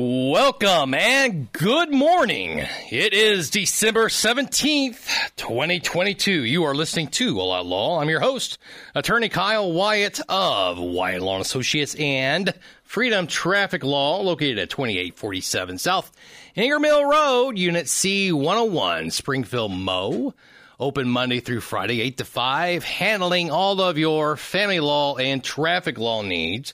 Welcome and good morning. It is December 17th, 2022. You are listening to All Out Law. I'm your host, attorney Kyle Wyatt of Wyatt Law Associates and Freedom Traffic Law, located at 2847 South Ingram Mill Road, Unit C101, Springfield, Mo. Open Monday through Friday, 8 to 5, handling all of your family law and traffic law needs.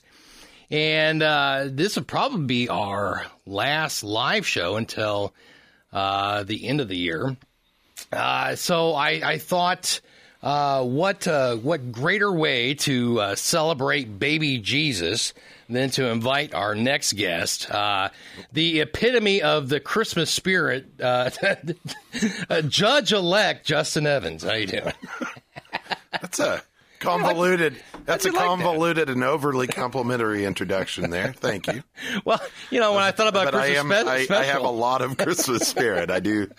And uh, this will probably be our last live show until uh, the end of the year. Uh, so I, I thought, uh, what uh, what greater way to uh, celebrate baby Jesus than to invite our next guest, the epitome of the Christmas spirit, Judge Elect Justin Evans. How you doing? That's a convoluted. That's a convoluted and overly complimentary introduction there. Thank you. Well, you know, when I thought about but Christmas I am, spe- I, I, have a lot of Christmas spirit. I do.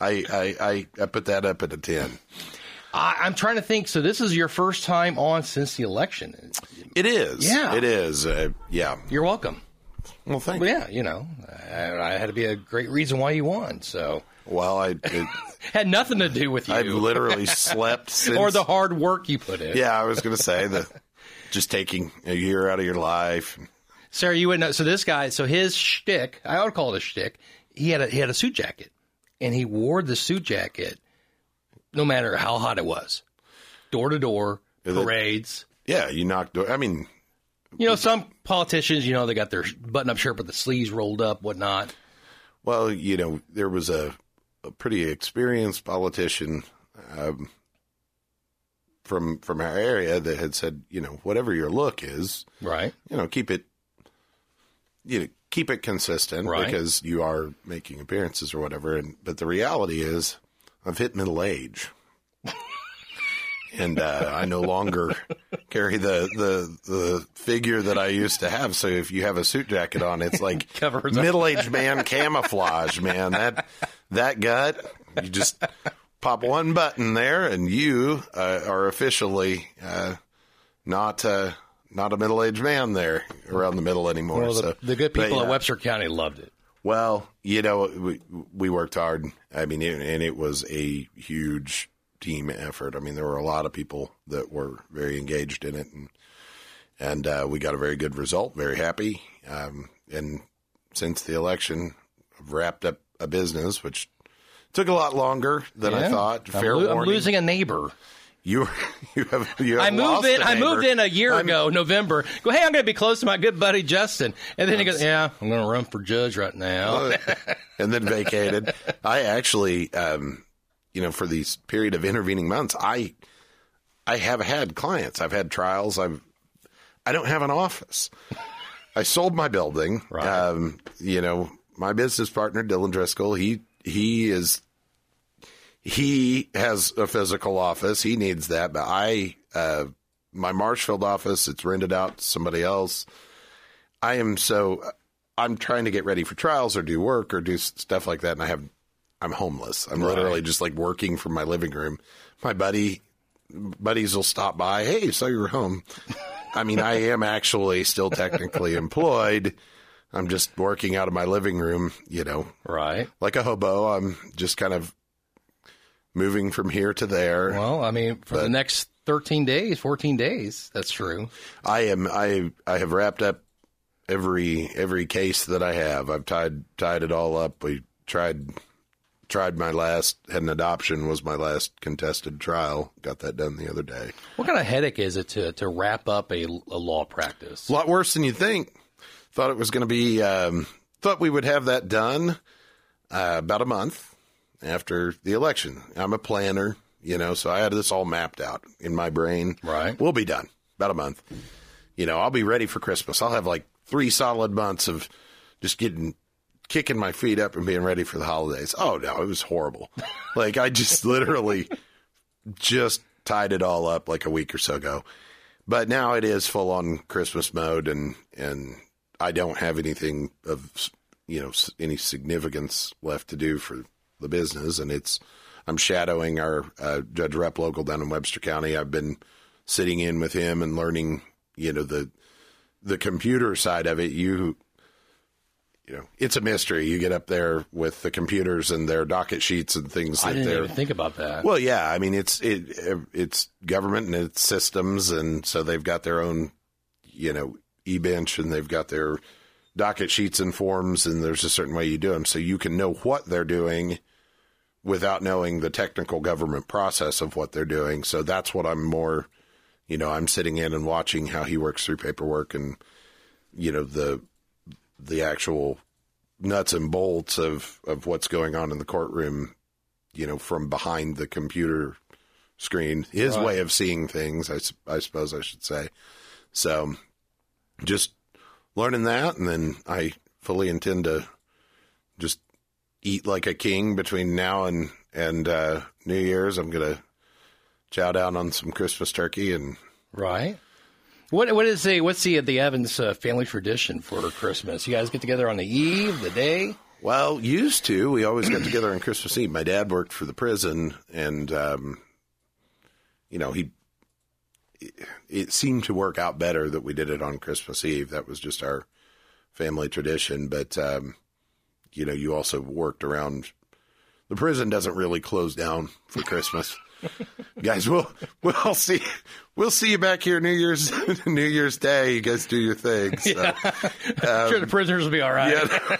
I, I, I, I put that up at a 10. I, am trying to think. So this is your first time on since the election. It is. Yeah. It is. Uh, yeah. You're welcome. Well, thank well. Yeah, you know, I, I, had to be a great reason why you won. So. Well, I it, had nothing to do with you. I've literally slept since, or the hard work you put in. Yeah, I was going to say the just taking a year out of your life. Sarah, you wouldn't know. So this guy, so his shtick, I would call it a shtick. He had a he had a suit jacket, and he wore the suit jacket no matter how hot it was, door to door, parades. Yeah, you knocked. Door, I mean, you know, some politicians, you know, they got their button up shirt with the sleeves rolled up, whatnot. Well, you know, there was a, a pretty experienced politician um, from from our area that had said, you know, whatever your look is, right? You know, keep it, you know, keep it consistent right. because you are making appearances or whatever. And but the reality is, I've hit middle age. And uh, I no longer carry the, the the figure that I used to have. So if you have a suit jacket on, it's like middle aged man camouflage, man. That that gut, you just pop one button there, and you uh, are officially uh, not uh, not a middle aged man there around the middle anymore. Well, the, so the good people but, at Webster County loved it. Well, you know, we we worked hard. I mean, it, and it was a huge team effort. I mean, there were a lot of people that were very engaged in it, and and uh, we got a very good result. Very happy. Um, and since the election, I've wrapped up a business which took a lot longer than yeah. I thought. I'm Fair lo- warning. I'm losing a neighbor. You you have you have I moved in. I moved in a year I'm, ago, November. Go, hey, I'm going to be close to my good buddy Justin, and then he goes, "Yeah, I'm going to run for judge right now," and then vacated. I actually, um, you know, for these period of intervening months, I I have had clients. I've had trials. I've I don't have an office. I sold my building. Right. Um, you know, my business partner Dylan Driscoll. He he is he has a physical office. He needs that, but I uh, my Marshfield office. It's rented out to somebody else. I am so I'm trying to get ready for trials or do work or do stuff like that, and I have I'm homeless. I'm right. literally just like working from my living room. My buddy buddies will stop by. Hey, so you're home. I mean, I am actually still technically employed. I'm just working out of my living room, you know. Right. Like a hobo. I'm just kind of moving from here to there. Well, I mean, for but the next 13 days, 14 days, that's true. I am I I have wrapped up every every case that I have. I've tied tied it all up. We tried tried my last had an adoption was my last contested trial. Got that done the other day. What kind of headache is it to to wrap up a, a law practice? A lot worse than you think. Thought it was going to be. Um, thought we would have that done uh, about a month after the election. I'm a planner, you know, so I had this all mapped out in my brain. Right. We'll be done about a month. You know, I'll be ready for Christmas. I'll have like three solid months of just getting kicking my feet up and being ready for the holidays. Oh no, it was horrible. like I just literally just tied it all up like a week or so ago. But now it is full on Christmas mode and and I don't have anything of you know any significance left to do for the business and it's I'm shadowing our uh, Judge Rep local down in Webster County. I've been sitting in with him and learning, you know, the the computer side of it. You you know, it's a mystery. You get up there with the computers and their docket sheets and things I that didn't they're. even think about that. Well, yeah, I mean it's it it's government and it's systems, and so they've got their own, you know, e bench, and they've got their docket sheets and forms, and there's a certain way you do them, so you can know what they're doing without knowing the technical government process of what they're doing. So that's what I'm more, you know, I'm sitting in and watching how he works through paperwork and, you know, the the actual nuts and bolts of of what's going on in the courtroom you know, from behind the computer screen, his Right. way of seeing things, I suppose I should say. So just learning that. And then I fully intend to just eat like a king between now and, and, uh, New Year's. I'm going to chow down on some Christmas turkey and Right. What what is the what's the the Evans uh, family tradition for Christmas? You guys get together on the eve, the day. Well, used to. We always got together on Christmas Eve. My dad worked for the prison, and um, you know he. It seemed to work out better that we did it on Christmas Eve. That was just our family tradition. But um, you know, you also worked around. The prison doesn't really close down for Christmas. guys, we'll we'll see we'll see you back here New Year's New Year's Day. You guys do your thing. So. sure, um, the prisoners will be all right. Yeah.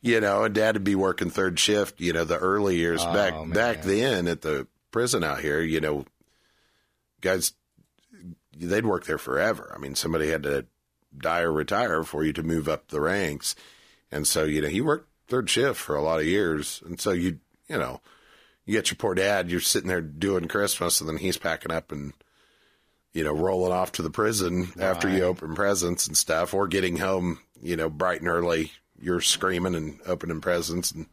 you know, and dad would be working third shift, you know, the early years oh, back Oh, man. back then at the prison out here, you know, guys they'd work there forever. I mean, somebody had to die or retire for you to move up the ranks. And so, you know, he worked third shift for a lot of years. And so you you know, you get your poor dad, you're sitting there doing Christmas and then he's packing up and you know, rolling off to the prison after you open presents and stuff, or getting home, you know, bright and early. You're screaming and opening presents, and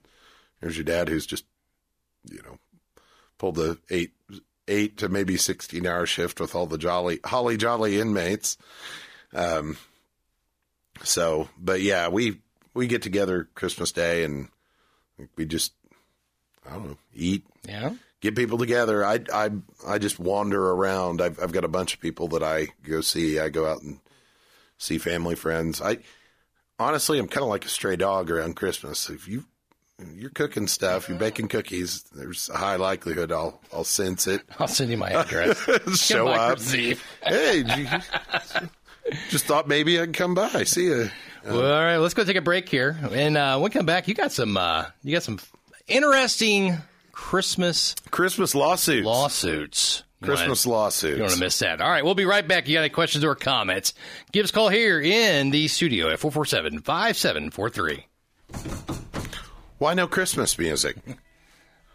there's your dad who's just, you know, pulled the eight eight to maybe sixteen hour shift with all the jolly holly jolly inmates. Um. So, but yeah, we we get together Christmas Day and we just, I don't know, eat, Yeah. get people together. I I I just wander around. I've I've got a bunch of people that I go see. I go out and see family friends. I honestly, I'm kind of like a stray dog around Christmas. If you you're cooking stuff, you're baking cookies. There's a high likelihood I'll I'll sense it. I'll send you my address. Show up. Hey, just thought maybe I'd come by. See you. Well, all right, let's go take a break here, and uh, when we come back, you got some uh, you got some interesting Christmas Christmas lawsuits. lawsuits. You wanna- Christmas lawsuits. You don't want to miss that. All right, we'll be right back. You got any questions or comments? Give us a call here in the studio at 447 5743. Why no Christmas music?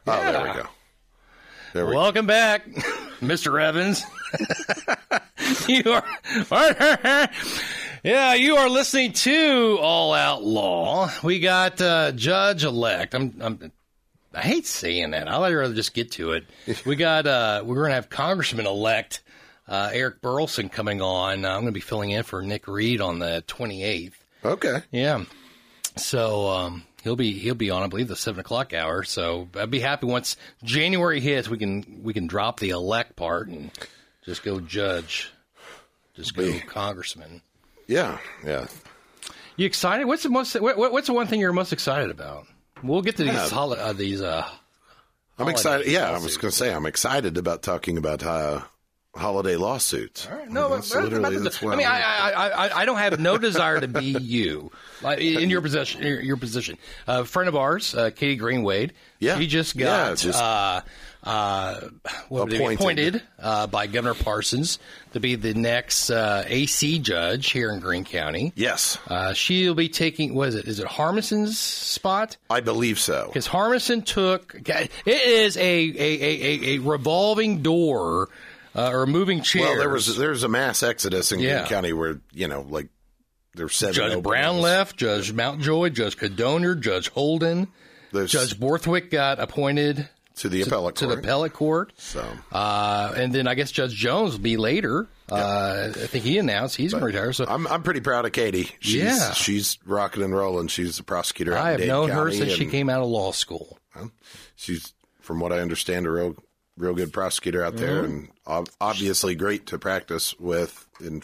Oh, there we go. There we go. Welcome back, Mr. Evans. you are, yeah, you are listening to All Out Law. We got uh, Judge Elect. I'm, I'm, I hate saying that. I'd rather just get to it. We got, uh, we're going to have Congressman Elect uh, Eric Burlison coming on. I'm going to be filling in for Nick Reed on the 28th. Okay. Yeah. So um, he'll be he'll be on, I believe, the seven o'clock hour. So I'd be happy once January hits, we can we can drop the elect part and just go judge, just go Be- congressman. Yeah. Yeah. You excited? What's the most? What, what- what's the one thing you're most excited about? We'll get to these Yeah. holi- uh, these. Uh, I'm excited. Yeah, I was going to say I'm excited about talking about uh, holiday lawsuits. no, that's but- literally that's what I mean, I, I, I, I don't have no desire to be you, like in your position. Your, your position. a friend of ours, uh, Katie Greenwade. Yeah. she just Yeah, got just- uh, uh, appointed, Appointed. appointed uh, by Governor Parsons to be the next uh, AC judge here in Greene County. yes, Uh, she'll be taking. What is it? Is it Harmison's spot? I believe so. Because Harmison took it is a a, a, a, a revolving door uh, or moving chair. Well, there was there's a mass exodus in Yeah. County where you know like there's seven. Judge. Brown left, Judge Mountjoy, Judge Cordonnier, Judge Holden, There's Judge Borthwick got appointed to the appellate to court. the appellate court. So Uh, and then I guess Judge Jones will be later. Uh, I think he announced he's going to retire. So I'm I'm pretty proud of Katie. She's, Yeah. she's rocking and rolling. She's the prosecutor. out I have known her County, since she came out of law school. She's, from what I understand, a real real good prosecutor out there, Mm-hmm. and obviously great to practice with in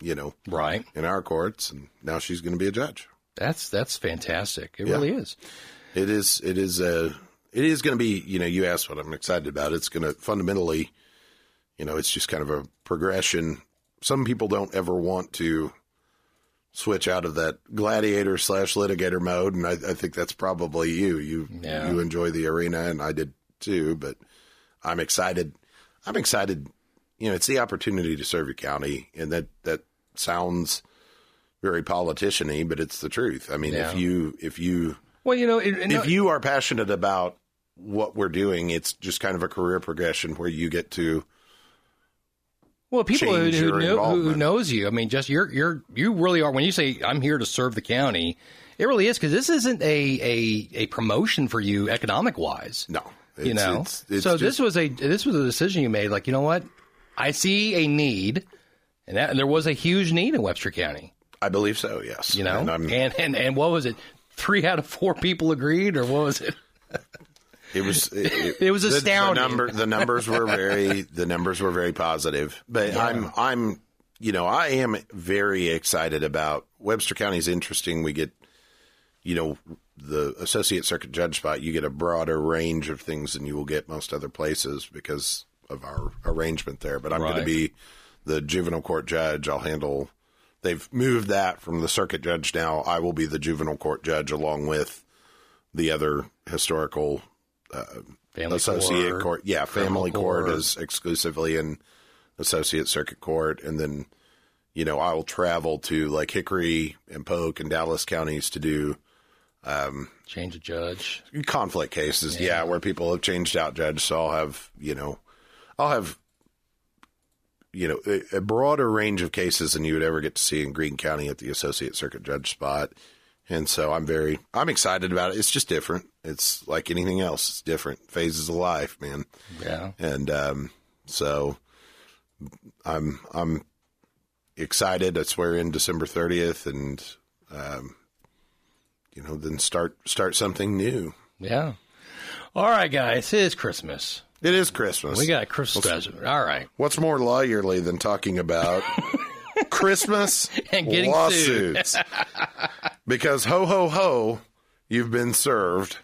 you know Right. in our courts. And now she's going to be a judge. That's that's fantastic. It Yeah. really is. It is. It is. Uh, it is going to be. You know, you asked what I'm excited about. It's going to fundamentally. You know, it's just kind of a progression. Some people don't ever want to switch out of that gladiator slash litigator mode, and I, I think that's probably you. You Yeah. you enjoy the arena, and I did too. But I'm excited. I'm excited. You know, it's the opportunity to serve your county, and that that sounds very politician-y, but it's the truth. I mean, Yeah. if you if you Well, you know, it, it- if you are passionate about what we're doing, it's just kind of a career progression where you get to. well, people who, who, know, who knows you. I mean, just you're you're you really are. When you say I'm here to serve the county, it really is because this isn't a, a a promotion for you economic wise. No, you know, it's- it's so just- this was a this was a decision you made. Like, you know what? I see a need, and that and there was a huge need in Webster County. I believe so. Yes, You know, and, and and, and, what was it? Three out of four people agreed, or what was it? it was it, It was the- astounding. The, number, the numbers were very the numbers were very positive, but I'm I'm you know I am very excited about Webster County's interesting. We get you know the associate circuit judge spot. You get a broader range of things than you will get most other places because of our arrangement there. But I'm going to be the juvenile court judge. I'll handle. They've moved that from the circuit judge now. I will be the juvenile court judge along with the other historical uh, Family associate court, court. Yeah, family court, court. is exclusively in associate circuit court, and then you know I will travel to like Hickory and Polk and Dallas counties to do change of judge. conflict cases. Yeah, where people have changed out judge. So I'll have you know, I'll have you know a, a broader range of cases than you would ever get to see in Greene County at the associate circuit judge spot. And so I'm very I'm excited about it. It's just different. It's like anything else. It's different phases of life, man. Yeah, and um, so I'm I'm excited. I swear in December 30th, and um, you know, then start start something new. yeah. All right, guys, it is Christmas. It is Christmas. We got a Christmas. All right, What's more lawyerly than talking about Christmas And getting lawsuits? because ho ho ho, you've been served.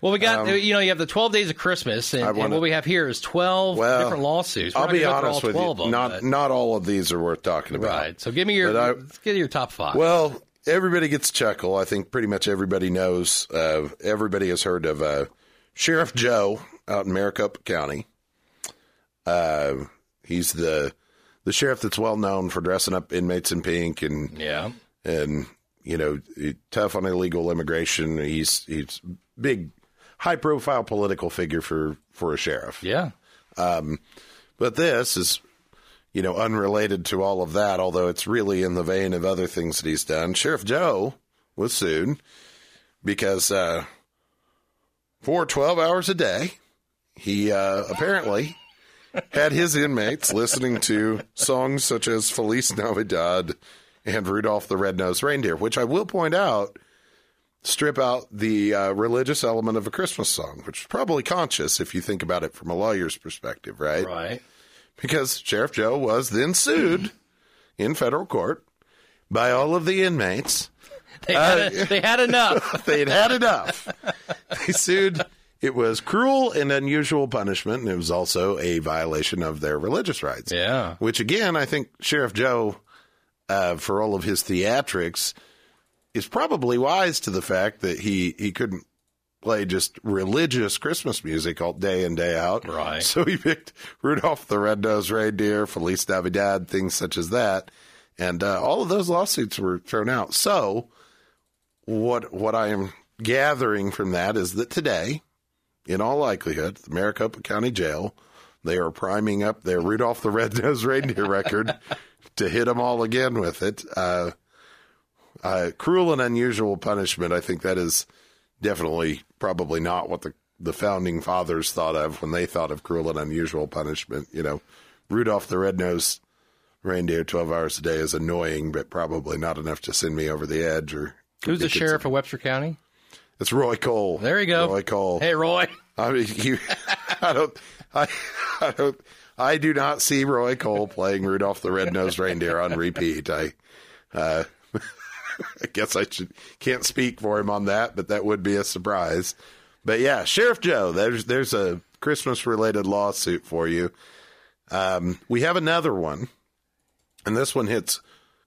Well, we got you know you have the twelve days of Christmas, and, and Um, wanna- what we have here is twelve Well, different lawsuits. We're I'll be gonna go through honest all with you. 12 of them, not but- not all of these are worth talking about. right. So give me your I- let's get your top five. Well, everybody gets a chuckle. I think pretty much everybody knows. Uh, everybody has heard of uh, Sheriff Joe out in Maricopa County. Uh, he's the the sheriff that's well known for dressing up inmates in pink and yeah, and you know tough on illegal immigration. He's he's big, high profile political figure for for a sheriff. yeah, But this is, you know, unrelated to all of that, although it's really in the vein of other things that he's done. Sheriff Joe was sued because uh, for 12 hours a day, he uh, apparently had his inmates listening to songs such as Feliz Navidad and Rudolph the Red-Nosed Reindeer, which I will point out strip out the uh, religious element of a Christmas song, which is probably conscious if you think about it from a lawyer's perspective, right? right. Because Sheriff Joe was then sued in federal court by all of the inmates. They had, they had enough. They had had enough. they sued. It was cruel and unusual punishment, and it was also a violation of their religious rights. Yeah. Which, again, I think Sheriff Joe, uh, for all of his theatrics, is probably wise to the fact that he, he couldn't play just religious Christmas music all day in, day out. Right. So he picked Rudolph the Red-Nosed Reindeer, Feliz Navidad, things such as that. And uh, all of those lawsuits were thrown out. So what what I am gathering from that is that today, in all likelihood, the Maricopa County Jail, they are priming up their Rudolph the Red-Nosed Reindeer record to hit them all again with it. Uh, uh, cruel and unusual punishment. I think that is definitely probably not what the the founding fathers thought of when they thought of cruel and unusual punishment. You know, Rudolph the Red-Nosed Reindeer, twelve hours a day is annoying, but probably not enough to send me over the edge or. Who's the sheriff of Webster County? It's Roye Cole. There you go. Roye Cole. Hey, Roye. I mean, you, I don't, I, I don't, I do not see Roye Cole playing Rudolph the Red-Nosed Reindeer on repeat. I, uh, I guess I should can't speak for him on that, but that would be a surprise. But yeah, Sheriff Joe, there's there's a Christmas related lawsuit for you. Um, we have another one, and this one hits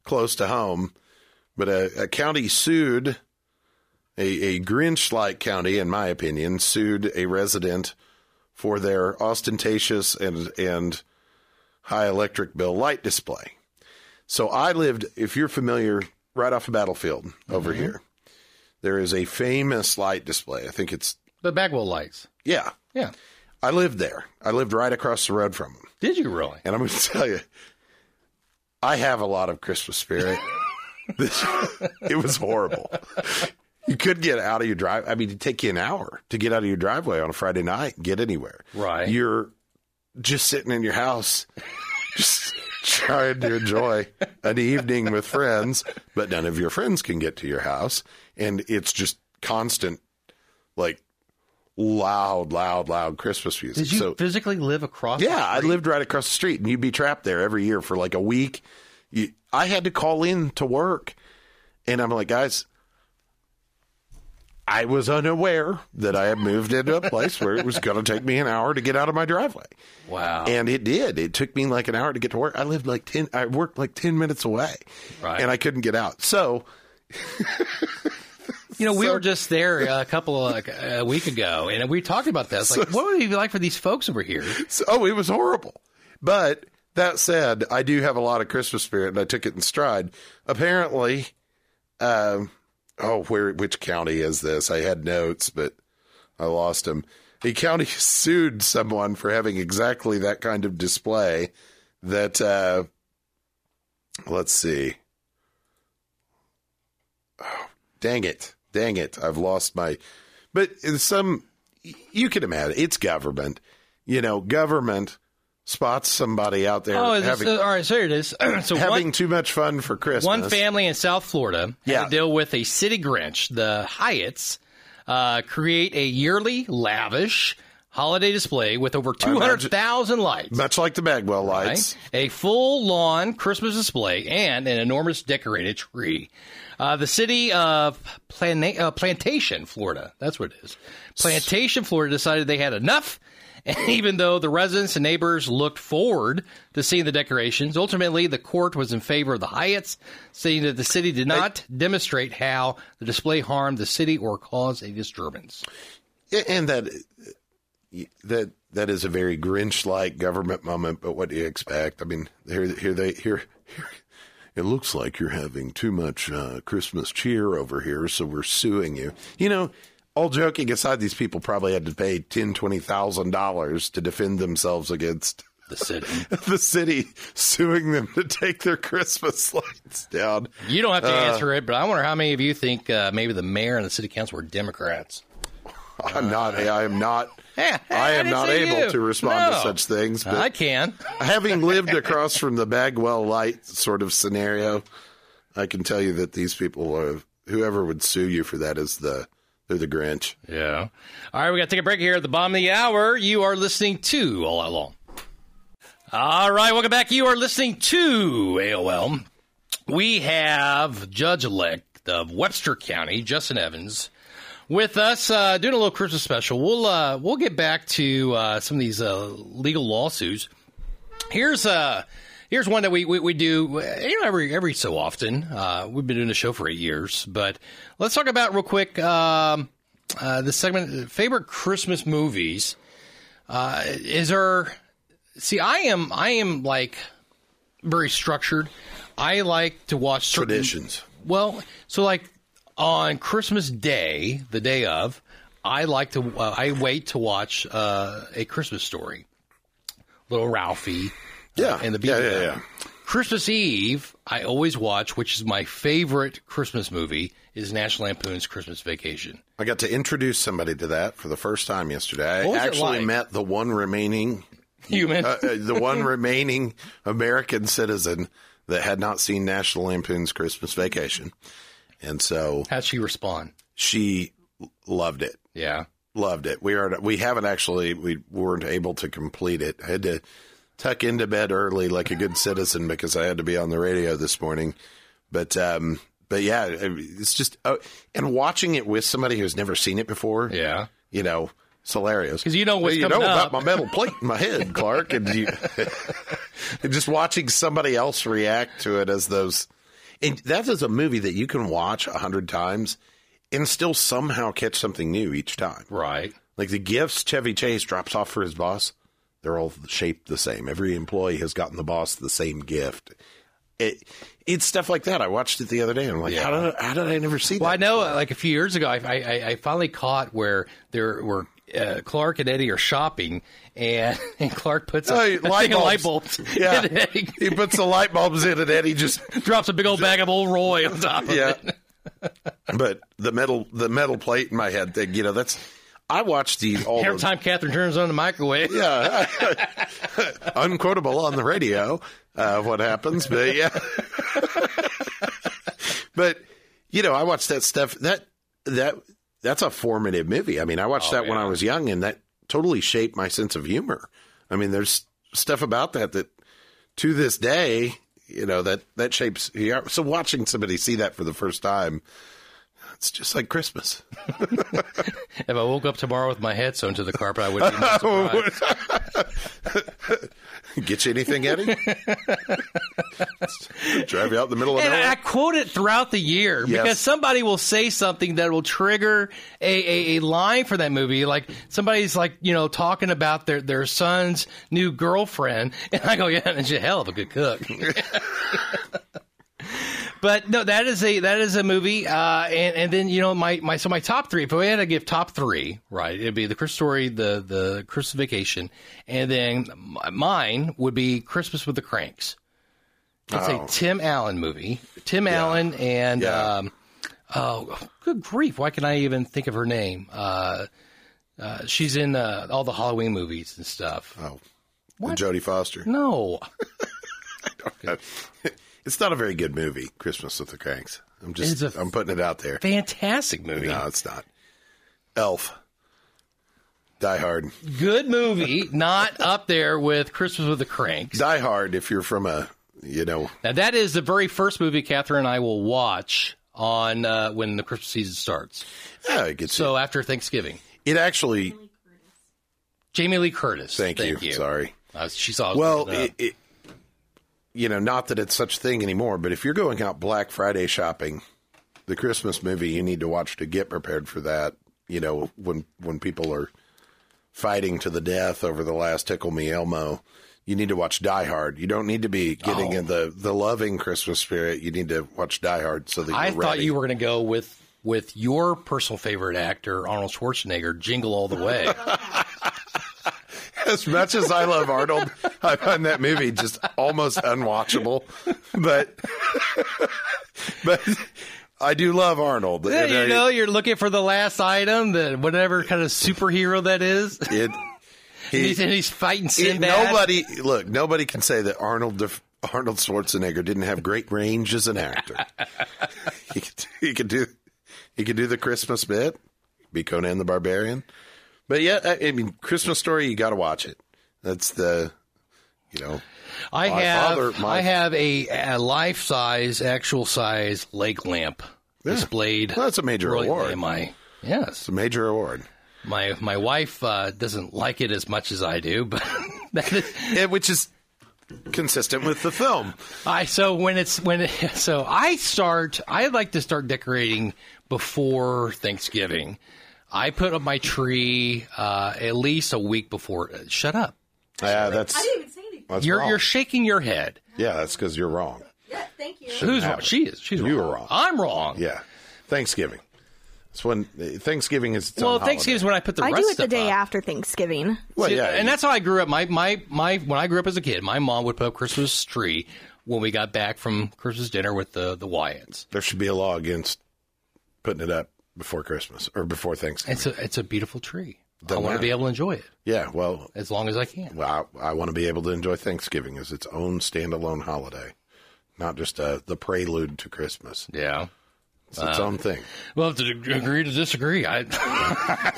close to home. But a, a county sued a, a Grinch like county, in my opinion, sued a resident for their ostentatious and and high electric bill light display. So I lived, if you're familiar, right off the battlefield over Mm-hmm. here. There is a famous light display. I think it's The Bagwell lights. yeah. Yeah. I lived there. I lived right across the road from them. Did you really? And I'm going to tell you, I have a lot of Christmas spirit. This- it was horrible. You could get out of your drive. I mean, it'd take you an hour to get out of your driveway on a Friday night and get anywhere. Right. You're just sitting in your house, just trying to enjoy an evening with friends, but none of your friends can get to your house. And it's just constant, like loud, loud, loud Christmas music. Did you so, physically live across? yeah, I lived right across the street, and you'd be trapped there every year for like a week. You, I had to call in to work, and I'm like, guys, I was unaware that I had moved into a place where it was going to take me an hour to get out of my driveway, Wow. and it did. It took me like an hour to get to work. I lived like ten. I worked like ten minutes away, Right. and I couldn't get out. So You know, we So- were just there a couple of like, a week ago, and we talked about this. Like, what would it be like for these folks over here? So, oh, it was horrible. But that said, I do have a lot of Christmas spirit, and I took it in stride. Apparently, um, oh, where which county is this? I had notes, but I lost them. A county sued someone for having exactly that kind of display. That uh, let's see. Oh, dang it! Dang it! I've lost my. But in some, you can imagine it's government. You know, government spots somebody out there Oh, is this, all right. So here it is. so having one, too much fun for Christmas. one family in South Florida had Yeah. to deal with a city Grinch. The Hyatts uh, create a yearly lavish holiday display with over two hundred thousand lights. much like the Bagwell right? lights. A full lawn Christmas display and an enormous decorated tree. Uh, the city of Plana- uh, Plantation, Florida, that's what it is. Plantation, Florida decided they had enough. And even though the residents and neighbors looked forward to seeing the decorations, ultimately the court was in favor of the Hyatts, saying that the city did not demonstrate how the display harmed the city or caused a disturbance. and that that that is a very Grinch-like government moment. But what do you expect? I mean, here here they here. here it looks like you're having too much uh, Christmas cheer over here, so we're suing you. You know, all joking aside, these people probably had to pay ten, twenty thousand dollars to defend themselves against The city. the city suing them to take their Christmas lights down. You don't have to Uh, answer it, but I wonder how many of you think uh, maybe the mayor and the city council were Democrats. I'm not. I am not. I am didn't able you. to respond to such things. But I can. having lived across from the Bagwell light sort of scenario, I can tell you that these people are whoever would sue you for that is the they're the Grinch. Yeah. All right, we got to take a break here at the bottom of the hour. You are listening to All Out Law. All right, welcome back. You are listening to AOL. We have Judge elect of Webster County, Justin Evans, with us uh, doing a little Christmas special. We'll uh, we'll get back to uh, some of these uh, legal lawsuits. Here's uh here's one that we, we, we do uh, you know every every so often. Uh, we've been doing the show for eight years, but let's talk about real quick um, uh, the segment favorite Christmas movies. Uh, is there? See, I am I am like very structured. I like to watch certain, Traditions. well, so like on Christmas Day, the day of, I like to uh, I wait to watch uh, a Christmas story. Little Ralphie, Yeah, and the yeah, yeah, yeah. Christmas Eve, I always watch, which is my favorite Christmas movie, is National Lampoon's Christmas Vacation. I got to introduce somebody to that for the first time yesterday. What was I it actually like? met the one remaining Human. uh, uh, the one remaining American citizen that had not seen National Lampoon's Christmas Vacation, and so How'd she respond? she loved it. Yeah. loved it. We are we haven't actually we weren't able to complete it. I had to tuck into bed early like a good citizen because I had to be on the radio this morning. But um, but yeah, it's just uh, and watching it with somebody who's never seen it before. Yeah. you know, it's hilarious 'Cause you know what's you know up. about my metal plate in my head, Clark, and you and just watching somebody else react to it as those. And that is a movie that you can watch a hundred times and still somehow catch something new each time. Right. Like the gifts Chevy Chase drops off for his boss, they're all shaped the same. Every employee has gotten the boss the same gift. It, it's stuff like that. I watched it the other day. and I'm like, how did I, how did I never see that? Well, I know, like a few years ago, I, I, I finally caught where there were uh, Clark and Eddie are shopping, and, and Clark puts a, a thing of light bulbs. Yeah, Eddie he puts the light bulbs in, and Eddie just drops a big old bag of Ol' Roy on top of yeah. it. but the metal the metal plate in my head thing, you know, that's I watched the all Every time Catherine turns on the microwave, yeah, unquotable on the radio uh, what happens, but yeah, but you know, I watched that stuff that that that's a formative movie. I mean, I watched Oh, that when. I was young, and that totally shaped my sense of humor. I mean, there's stuff about that that to this day, you know, that that shapes. So watching somebody see that for the first time, it's just like Christmas. if I woke up tomorrow with my head sewn to the carpet, I wouldn't be surprised. Get you anything, Eddie? Drive you out in the middle of And nowhere. I quote it throughout the year Yes. because somebody will say something that will trigger a, a, a line for that movie. Like somebody's like, you know, talking about their, their son's new girlfriend. And I go, yeah, and she's a hell of a good cook. But no, that is a, that is a movie. Uh, and, and then, you know, my, my, so my top three, if we had to give top three, right, it'd be the Christmas story, the, the Christmas vacation. And then mine would be Christmas with the Kranks. It's Oh. a Tim Allen movie. Tim Allen and Yeah. um, oh, good grief! Why can I even think of her name? Uh, uh, she's in uh, all the Halloween movies and stuff. oh, and Jodie Foster. No, It's not a very good movie, Christmas with the Kranks. I'm just, It's a- I'm putting it out there. fantastic movie. No, it's not. Elf. Die Hard. Good movie, not up there with Christmas with the Kranks. Die Hard. If you're from a, you know, Now that is the very first movie Catherine and I will watch on uh, when the Christmas season starts. yeah, it gets So after Thanksgiving, it actually. Jamie Lee Curtis. Thank, you. Sorry. Uh, she saw. us Well, looking it up. it, it, you know, not that it's such a thing anymore, but if you're going out Black Friday shopping, the Christmas movie you need to watch to get prepared for that. You know, when when people are fighting to the death over the last Tickle Me Elmo, you need to watch Die Hard. You don't need to be getting Oh. in the the loving Christmas spirit. You need to watch Die Hard so that I ready. thought you were going to go with with your personal favorite actor, Arnold Schwarzenegger, Jingle All the Way. as much as I love Arnold, I find that movie just almost unwatchable. But but I do love Arnold. Yeah, you I- know, you're looking for the last item, the whatever kind of superhero that is. it. And he's, and he's fighting it- Sinbad. nobody look. Nobody can say that Arnold def- Arnold Schwarzenegger didn't have great range as an actor. he, could, he could do he could do the Christmas bit, be Conan the Barbarian. But yeah, I, I mean, Christmas Story, you got to watch it. That's the you know. I My have father- my- I have a, a life size, actual size lake lamp displayed. Well, that's a major really award. in my yes, It's a major award. my my wife uh, doesn't like it as much as I do, but that is, Yeah, which is consistent with the film. I so when it's when it, so I start I like to start decorating before Thanksgiving. I put up my tree uh, at least a week before. Shut up! Yeah, that's I didn't even say anything. That's You're wrong. you're shaking your head. yeah, that's because you're wrong. Yeah, thank you. Who's have wrong? it. She is. She's You wrong. were wrong. I'm wrong. Yeah, Thanksgiving. It's when Thanksgiving is. Its Well, own Thanksgiving's holiday. when I put the I rest do it the stuff day up. after Thanksgiving. Well, See, yeah, and that's how I grew up. My my my when I grew up as a kid, my mom would put up Christmas tree when we got back from Christmas dinner with the the Wyatts. there should be a law against putting it up before Christmas or before Thanksgiving. It's a it's a beautiful tree. I want to be able to enjoy it yeah, well, as long as I can. well I, I want to be able to enjoy Thanksgiving as its own standalone holiday, not just uh, the prelude to Christmas. Yeah. It's its own thing. Well, to agree to disagree. I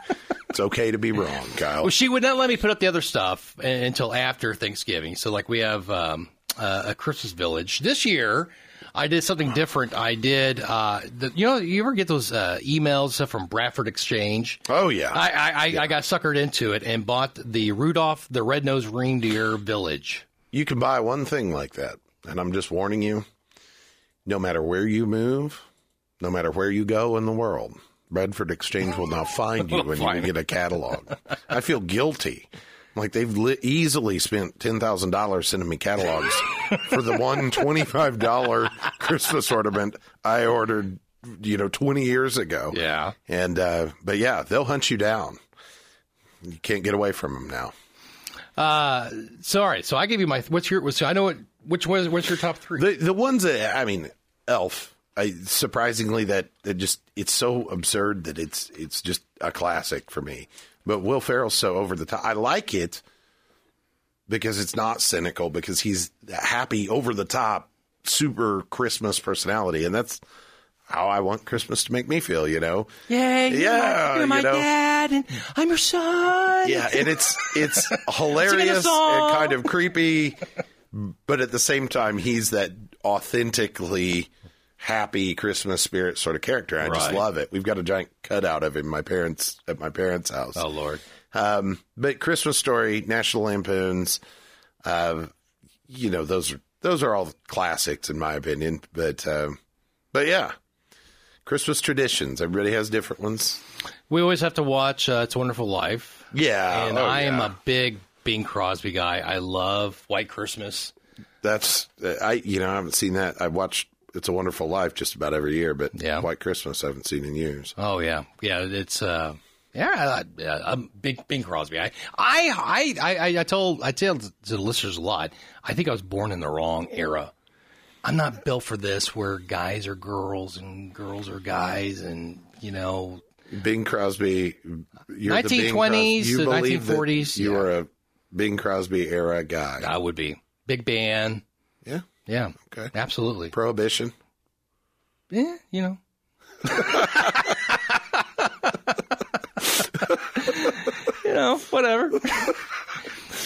It's okay to be wrong, Kyle. well, she would not let me put up the other stuff uh, until after Thanksgiving. So, like, we have um, uh, a Christmas village this year. I did something different. I did, uh, the, you know, you ever get those uh, emails from Bradford Exchange? Oh yeah. I, I, I, I got suckered into it and bought the Rudolph the Red-Nosed Reindeer Village. You can buy one thing like that. And I'm just warning you no matter where you move, no matter where you go in the world, Bradford Exchange will now find you when you get a catalog. I feel guilty. Like they've li- easily spent $10,000 sending me catalogs for the one $25 Christmas ornament I ordered, you know, 20 years ago. Yeah. And, uh, but yeah, they'll hunt you down. You can't get away from them now. Uh, sorry. so I gave you my what's your what's I know what which was what's your top three? The the ones that I mean, Elf. I surprisingly that it just it's so absurd that it's it's just a classic for me. But Will Ferrell's so over the top. I like it because it's not cynical because he's happy over the top super Christmas personality and that's how I want Christmas to make me feel, you know. Yay! You're Yeah, my, you're my you know. dad, and I'm your son. Yeah, and it's it's hilarious and kind of creepy, but at the same time, he's that authentically happy Christmas spirit sort of character. I just love it. We've got a giant cutout of him my parents at my parents' house. Oh Lord. Um, but Christmas Story, National Lampoons, uh, you know those are those are all classics in my opinion. But um, but yeah, Christmas traditions. Everybody has different ones. We always have to watch uh, It's a Wonderful Life. Yeah, and oh, I am yeah. a big Bing Crosby guy. I love White Christmas. That's uh, I you know I haven't seen that. I watched It's a Wonderful Life just about every year, but Yeah. White Christmas I haven't seen in years. Oh yeah, yeah. It's uh, yeah, I, yeah, I'm big Bing Crosby. I, I, I, I, I told I tell to the listeners a lot. I think I was born in the wrong era. I'm not built for this, where guys are girls and girls are guys, and you know, Bing Crosby, you're the Bing 1920s you to 1940s, You yeah. are a Bing Crosby era guy. I would be big band. Yeah, Okay. absolutely. Prohibition. Yeah, you know. you know, whatever.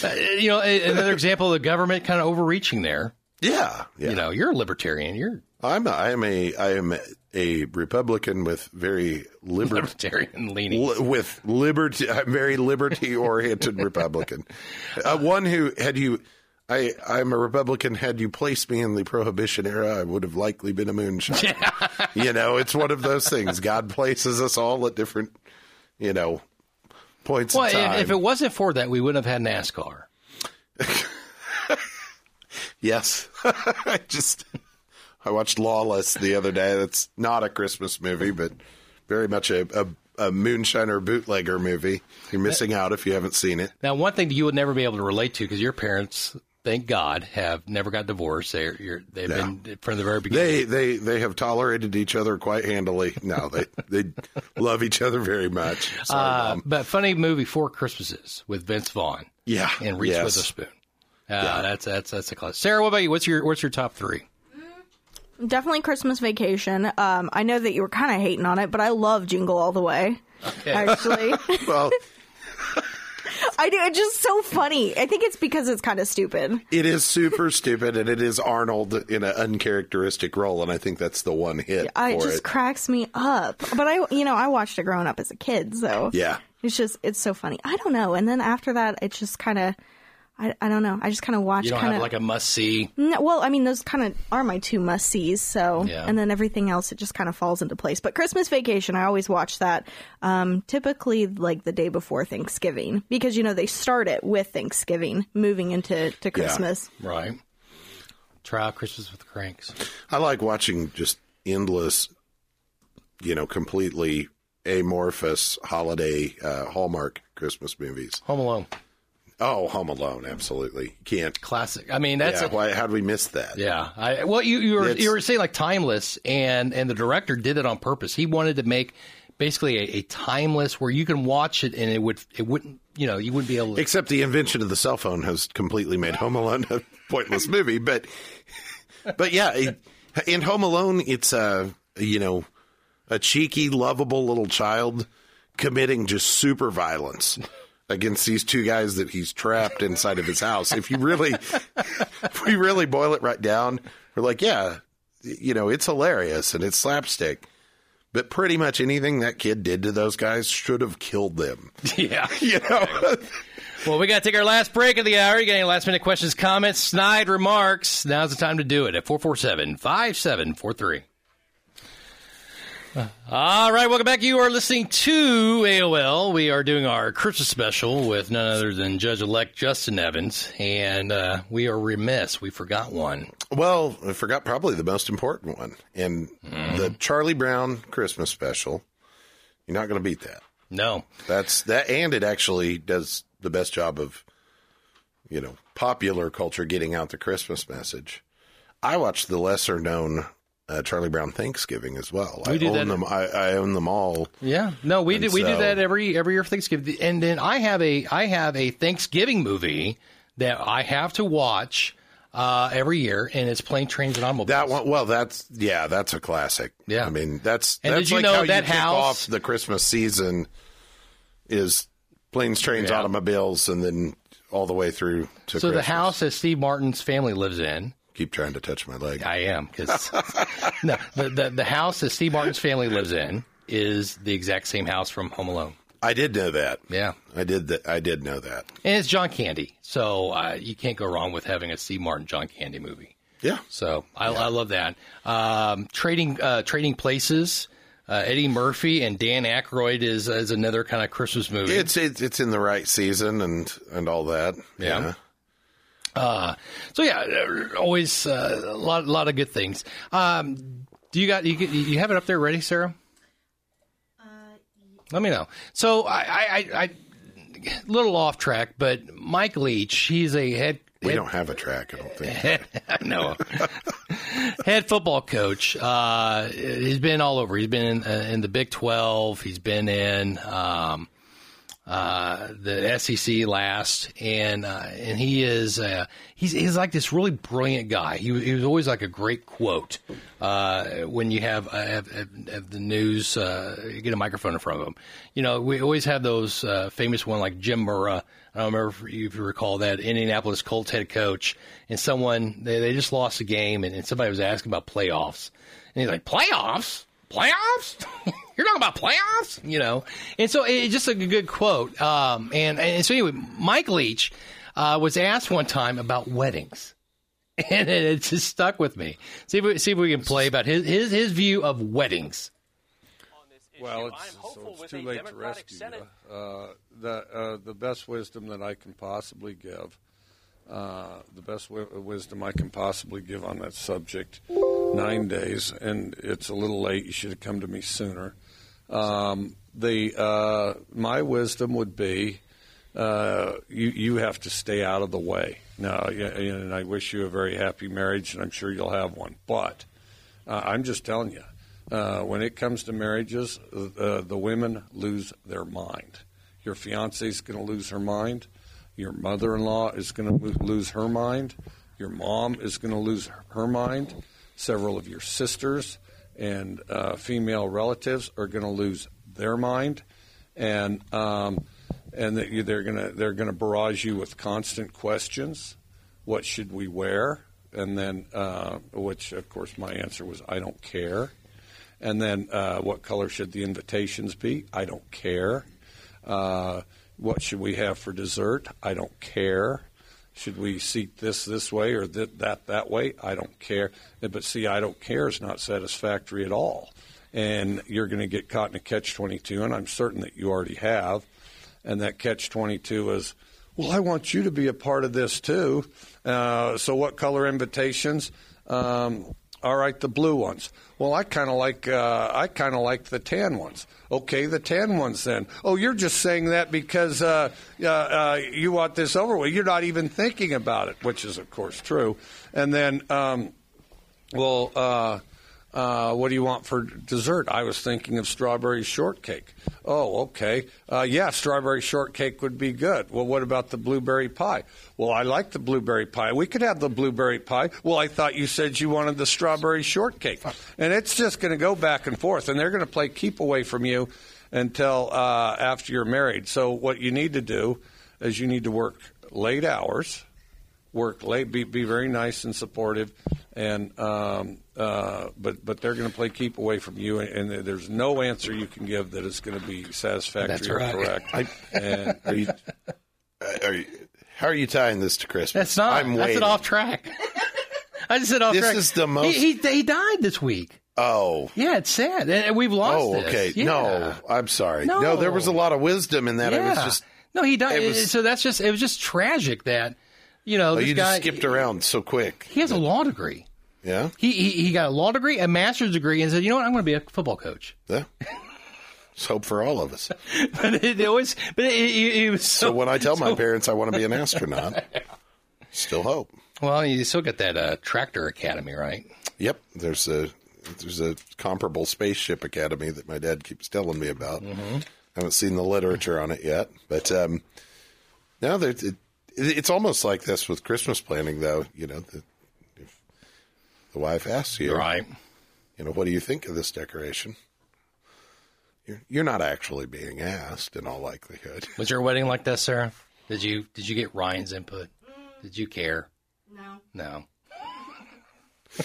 Uh, you know, another example of the government kind of overreaching there. Yeah, yeah. You know, you're a libertarian. You're I'm a, I am a I am a Republican with very liber- libertarian leaning. li- with liberty. I'm very liberty oriented Republican. Uh, one who had you. I, I'm a Republican. Had you placed me in the Prohibition era, I would have likely been a moonshiner. you know, it's one of those things. God places us all at different, you know, points Well, in time. if, if it wasn't for that, we wouldn't have had NASCAR. Yes. I just I watched Lawless the other day. That's not a Christmas movie, but very much a, a, a moonshiner bootlegger movie. You're missing out if you haven't seen it. Now, one thing that you would never be able to relate to because your parents, thank God, have never got divorced. They're, you're, they've been from the very beginning. They they they have tolerated each other quite handily. No, they they love each other very much. Sorry, Uh, but funny movie, Four Christmases with Vince Vaughn Yeah. and Reese yes. Witherspoon. Uh, That's that's that's a class. Sarah, what about you? What's your what's your top three? Definitely Christmas Vacation. Um, I know that you were kind of hating on it, but I love Jingle All the Way. Actually, Well, I do. It's just so funny. I think it's because it's kind of stupid. it is super stupid, and it is Arnold in an uncharacteristic role, and I think that's the one hit I, it just it. cracks me up. But I, you know, I watched it growing up as a kid, so Yeah. it's just it's so funny. I don't know. And then after that, it's just kind of. I, I don't know. I just kind of watch. You don't kind have like a must see. No, well, I mean, those kind of are my two must sees. So, Yeah. and then everything else, it just kind of falls into place. But Christmas Vacation, I always watch that. Um, typically, like the day before Thanksgiving, because you know they start it with Thanksgiving, moving into to Christmas. Right. Try out Christmas with the Kranks. I like watching just endless, you know, completely amorphous holiday uh, Hallmark Christmas movies. Home Alone. Oh, Home Alone, absolutely. Can't. Classic. I mean, that's yeah, a, why? How would we miss that? Yeah, I, well, you you were It's- you were saying like timeless, and and the director did it on purpose. He wanted to make basically a, a timeless where you can watch it and it would it wouldn't you know you wouldn't be able to. Except the invention of the cell phone has completely made Home Alone a pointless movie. But, but yeah, it- in Home Alone, it's a you know a cheeky, lovable little child committing just super violence against these two guys that he's trapped inside of his house. If you really, if we really boil it right down, we're like, yeah, you know, it's hilarious and it's slapstick. But pretty much anything that kid did to those guys should have killed them. Yeah. You know, Well, we got to take our last break of the hour. You got any last minute questions, comments, snide remarks? Now's the time to do it at 447 5743. All right, welcome back. You are listening to AOL. We are doing our Christmas special with none other than Judge elect Justin Evans, and uh, we are remiss. We forgot one. well, I forgot probably the most important one. And Mm-hmm. the Charlie Brown Christmas special, you're not going to beat that. No. That's that, and it actually does the best job of, you know, popular culture getting out the Christmas message. I watched the lesser known uh, Charlie Brown Thanksgiving as well. We I do own that- them. I, I own them all. Yeah, no, we And do we do that every every year for Thanksgiving, and then I have a I have a Thanksgiving movie that I have to watch uh, every year, and it's Plane Trains and Automobiles. That one, well, that's yeah, that's a classic. Yeah. I mean that's And that's did you like know how that you house- off the Christmas season is planes, trains, Yeah. automobiles, and then all the way through to So the house that Steve Martin's family lives in, Keep trying to touch my leg. I am because no, the, the the house that Steve Martin's family lives in is the exact same house from Home Alone. I did know that. Yeah, I did that. I did know that. and it's John Candy, so uh, you can't go wrong with having a Steve Martin John Candy movie. Yeah. So I, I love that. Um, trading uh, Trading Places. Uh, Eddie Murphy and Dan Aykroyd is is another kind of Christmas movie. It's it's it's in the right season and and all that. Yeah. Uh, so yeah, uh, always uh, a lot lot of good things. Um, do you got you you have it up there ready, Sarah? Let me know. So I, I, I, I little off track, but Mike Leach, he's a head. We head- don't have a track. I don't think. I know. Head football coach. Uh, he's been all over. He's been in, uh, in the Big Twelve. He's been in um, uh, the SEC last, and uh, and he is uh, he's he's like this really brilliant guy. He, he was always like a great quote uh, when you have, uh, have, have, have the news. Get a microphone in front of him. You know, we always have those famous one like Jim Mora. I don't remember if you, if you recall that Indianapolis Colts head coach and someone they, they just lost a game and, and somebody was asking about playoffs and he's like playoffs playoffs? You're talking about playoffs? You know? And so it's just a good quote um, and, and so anyway Mike Leach uh, was asked one time about weddings. And it, it just stuck with me. See if we, see if we can play about his his, his view of weddings. Well, it's, so it's too late to rescue. Uh, the uh, the best wisdom that I can possibly give, uh, the best wi- wisdom I can possibly give on that subject, nine days, and it's a little late. You should have come to me sooner. Um, the uh, my wisdom would be, uh, you you have to stay out of the way. Now, and I wish you a very happy marriage, and I'm sure you'll have one. But uh, I'm just telling you, uh, when it comes to marriages, uh, the women lose their mind. Your fiance is going to lose her mind. Your mother-in-law is going to lose her mind. Your mom is going to lose her mind. Several of your sisters and uh, female relatives are going to lose their mind, and um, and that you- they're going to they're going to barrage you with constant questions. What should we wear? And then, uh, which of course my answer was, I don't care. And then, uh, what color should the invitations be? I don't care. Uh, what should we have for dessert? I don't care. Should we seat this this way or th- that that way? I don't care. But see, I don't care is not satisfactory at all. And you're going to get caught in a catch 22, and I'm certain that you already have. And that catch 22 is, well, I want you to be a part of this too. Uh, so, what color invitations? Um, all right, the blue ones. Well, I kind of like uh, I kind of like the tan ones. Okay, the tan ones then. Oh, you're just saying that because uh, uh, uh, you want this over with. You're not even thinking about it, which is of course true. And then, um, well, uh, what do you want for dessert? I was thinking of strawberry shortcake. Oh, okay. Uh, yeah, strawberry shortcake would be good. Well, what about the blueberry pie? Well, I like the blueberry pie. We could have the blueberry pie. Well, I thought you said you wanted the strawberry shortcake. And it's just going to go back and forth, and they're going to play keep away from you until uh, after you're married. So, what you need to do is you need to work late hours work late, be, be very nice and supportive, and um, uh, but but they're going to play keep away from you, and, there's no answer you can give that is going to be satisfactory That's or right. correct. I- and Are you, are you, how are you tying this to Christmas? That's not. I'm that's waiting. an off track. I just said off This track. is the most- He, he, he died this week. Oh. Yeah, it's sad, and we've lost. Oh, this. okay. Yeah. No, I'm sorry. No. No. there was a lot of wisdom in that. Yeah. It was just no, he died. it was- so that's just it was just tragic that you know oh, this you guy just skipped around so quick. He has a law degree. Yeah, He, he he got a law degree, a master's degree, and said, you know what, I'm going to be a football coach. yeah. Let's hope for all of us. But it, always, but it, it, it was so. So when I tell my parents I want to be an astronaut, still hope. well, you still got that uh, tractor academy, right? Yep, there's a there's a comparable spaceship academy that my dad keeps telling me about. Mm-hmm. I haven't seen the literature on it yet, but um, now that it, it's almost like this with Christmas planning, though. You know, the, if the wife asks you, Right. you know, what do you think of this decoration? You're, you're not actually being asked, in all likelihood. Was your wedding like this, Sarah? Did you did you get Ryan's input? Did you care? No. No.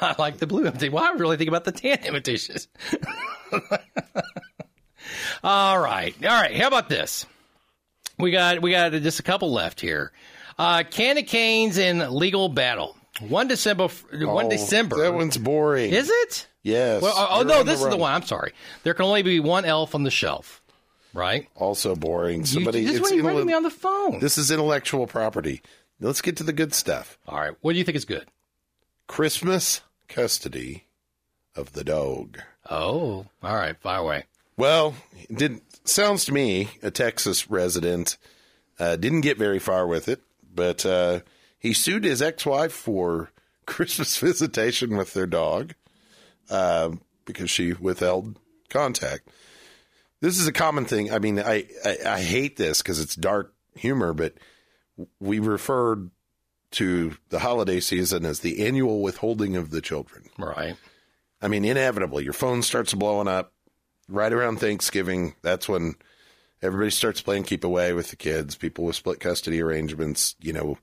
I like the blue imitation. Well, I really think about the tan imitations. All right. All right. How about this? We got we got just a couple left here. Uh Candy Canes in legal battle. One December one Oh, December. That one's boring. Is it? Yes. Well, oh, oh, no, this is the one. I'm sorry. There can only be one elf on the shelf. Right? Also boring. You, Somebody. this is it's you rang me on the phone. This is intellectual property. Let's get to the good stuff. All right. What do you think is good? Christmas custody of the dog. Oh, all right. Fire away. Well, it did sounds to me a Texas resident uh, didn't get very far with it, but uh, he sued his ex-wife for Christmas visitation with their dog uh, because she withheld contact. This is a common thing. I mean, I I, I hate this because it's dark humor, but we referred to the holiday season as the annual withholding of the children. Right. I mean, inevitably, your phone starts blowing up right around Thanksgiving. That's when everybody starts playing keep away with the kids. People with split custody arrangements, you know,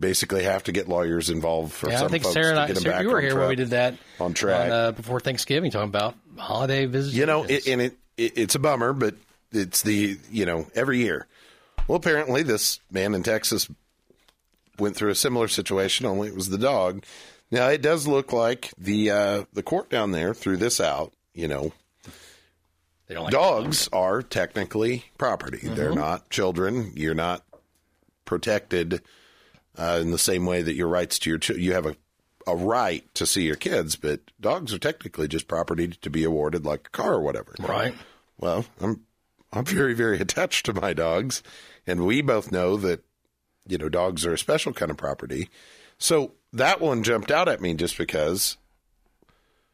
basically have to get lawyers involved for Yeah, I some think folks Sarah and to I, Sarah, back you were on here track. when we did that on track. uh, before Thanksgiving, talking about holiday visits. You know, it, and it, it it's a bummer, but it's the you know every year. Well, apparently, this man in Texas went through a similar situation. Only it was the dog. Now it does look like the uh, the court down there threw this out. You know, they don't like dogs are technically property. They're not children. You're not protected uh, in the same way that your rights to your ch- you have a a right to see your kids, but dogs are technically just property to be awarded like a car or whatever. Right. Well, I'm I'm very very attached to my dogs, and we both know that you know dogs are a special kind of property. So that one jumped out at me just because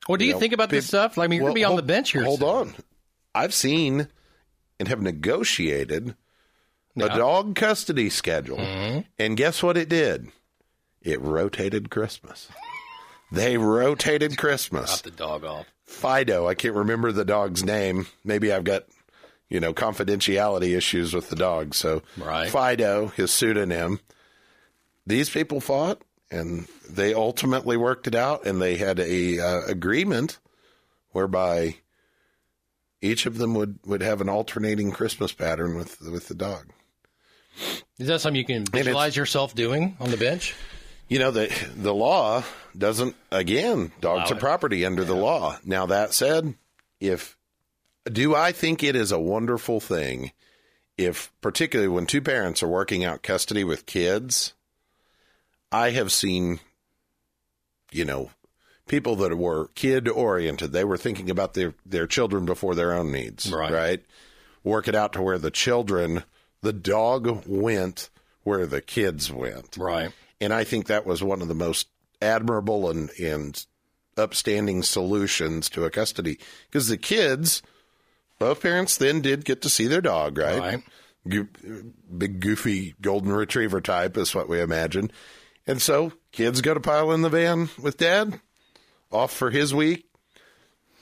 What do you, know, think about this stuff? Like, I mean, you're Well, going to be on hold- the bench here. Hold soon. on. I've seen and have negotiated a dog custody schedule. Mm-hmm. And guess what it did? It rotated Christmas. They rotated Christmas. Drop the dog off. Fido, I can't remember the dog's name. Maybe I've got, you know, confidentiality issues with the dog. So Right. Fido, his pseudonym. These people fought and they ultimately worked it out and they had a uh, agreement whereby each of them would, would have an alternating Christmas pattern with with the dog. Is that something you can visualize yourself doing on the bench? You know, the the law doesn't again, dogs Allow are it. property under the law. Now that said, if do I think it is a wonderful thing if particularly when two parents are working out custody with kids, I have seen you know, people that were kid oriented. They were thinking about their their children before their own needs, Right. right? Work it out to where the children, the dog went where the kids went. Right. And I think that was one of the most admirable and, and upstanding solutions to a custody because the kids, both parents then did get to see their dog, right? Right. Go- big, goofy golden retriever type is what we imagine. And so kids go to pile in the van with dad, off for his week.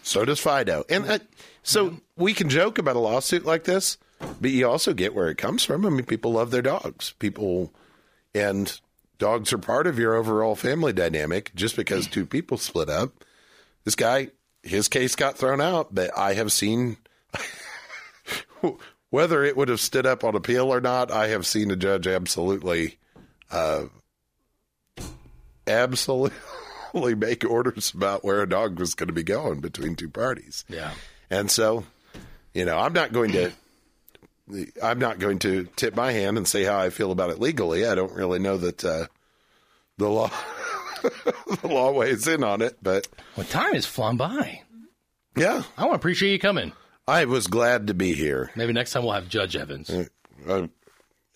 So does Fido. And uh, so we can joke about a lawsuit like this, but you also get where it comes from. I mean, people love their dogs. People, and dogs are part of your overall family dynamic. Just because two people split up, this guy, his case got thrown out. But I have seen whether it would have stood up on appeal or not. I have seen a judge absolutely, uh, absolutely make orders about where a dog was going to be going between two parties. Yeah, and so, you know, I'm not going to. I'm not going to tip my hand and say how I feel about it legally. I don't really know that uh, the law the law weighs in on it, but well, time has flown by. Yeah, I want to appreciate you coming. I was glad to be here. Maybe next time we'll have Judge Evans. I,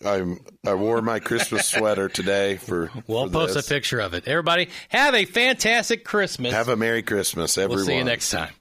I, I wore my Christmas sweater today for. We'll for post this. a picture of it. Everybody, have a fantastic Christmas. Have a Merry Christmas, everyone. We'll see you next time.